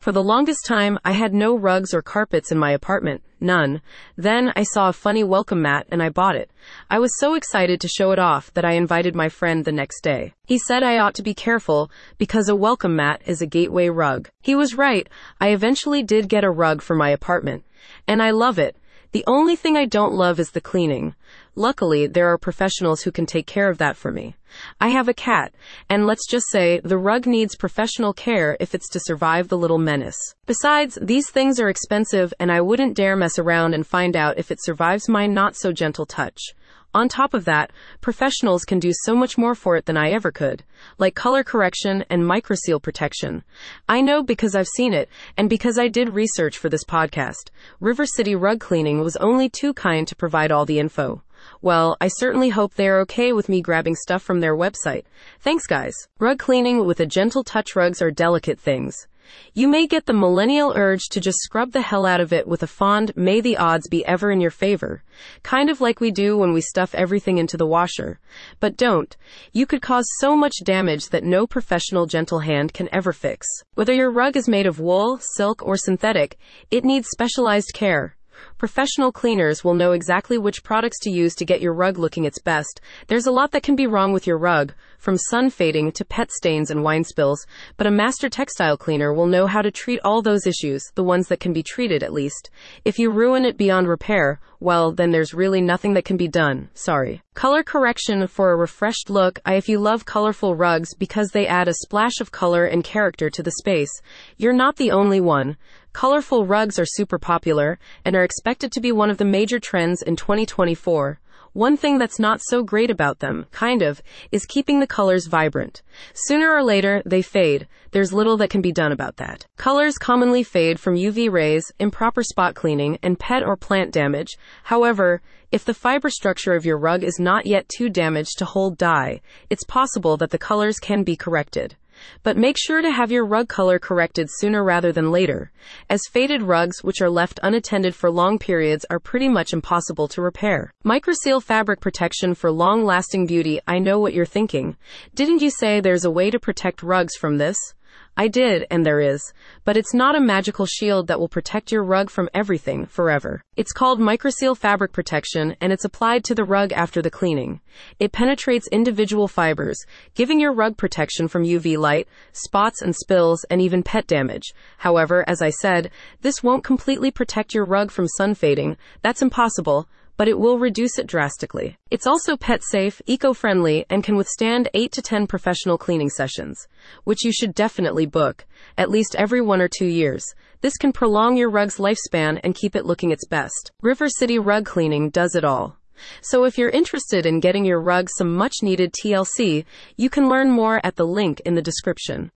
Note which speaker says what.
Speaker 1: For the longest time, I had no rugs or carpets in my apartment. None. Then I saw a funny welcome mat and I bought it. I was so excited to show it off that I invited my friend the next day. He said I ought to be careful because a welcome mat is a gateway rug. He was right. I eventually did get a rug for my apartment. And I love it. The only thing I don't love is the cleaning. Luckily, there are professionals who can take care of that for me. I have a cat, and let's just say the rug needs professional care if it's to survive the little menace. Besides, these things are expensive, and I wouldn't dare mess around and find out if it survives my not so gentle touch. On top of that, professionals can do so much more for it than I ever could, like color correction and microseal protection. I know because I've seen it, and because I did research for this podcast. River City Rug Cleaning was only too kind to provide all the info. Well, I certainly hope they are okay with me grabbing stuff from their website. Thanks, guys. Rug cleaning with a gentle touch rugs are delicate things. You may get the millennial urge to just scrub the hell out of it with a fond, may the odds be ever in your favor. Kind of like we do when we stuff everything into the washer. But don't. You could cause so much damage that no professional gentle hand can ever fix. Whether your rug is made of wool, silk, or synthetic, it needs specialized care. Professional cleaners will know exactly which products to use to get your rug looking its best. There's a lot that can be wrong with your rug, from sun fading to pet stains and wine spills, but a master textile cleaner will know how to treat all those issues, the ones that can be treated at least. If you ruin it beyond repair, well, then there's really nothing that can be done. Sorry. Color correction for a refreshed look. If you love colorful rugs because they add a splash of color and character to the space, you're not the only one. Colorful rugs are super popular and are expected to be one of the major trends in 2024. One thing that's not so great about them, kind of, is keeping the colors vibrant. Sooner or later, they fade. There's little that can be done about that. Colors commonly fade from UV rays, improper spot cleaning, and pet or plant damage. However, if the fiber structure of your rug is not yet too damaged to hold dye, it's possible that the colors can be corrected. But make sure to have your rug color corrected sooner rather than later, as faded rugs which are left unattended for long periods are pretty much impossible to repair. Microseal fabric protection for long lasting beauty. I know what you're thinking. Didn't you say there's a way to protect rugs from this? I did, and there is. But it's not a magical shield that will protect your rug from everything forever. It's called Microseal Fabric Protection, and it's applied to the rug after the cleaning. It penetrates individual fibers, giving your rug protection from UV light, spots and spills, and even pet damage. However, as I said, this won't completely protect your rug from sun fading. That's impossible but it will reduce it drastically. It's also pet safe, eco friendly, and can withstand 8 to 10 professional cleaning sessions, which you should definitely book, at least every one or two years. This can prolong your rug's lifespan and keep it looking its best. River City Rug Cleaning does it all. So if you're interested in getting your rug some much needed TLC, you can learn more at the link in the description.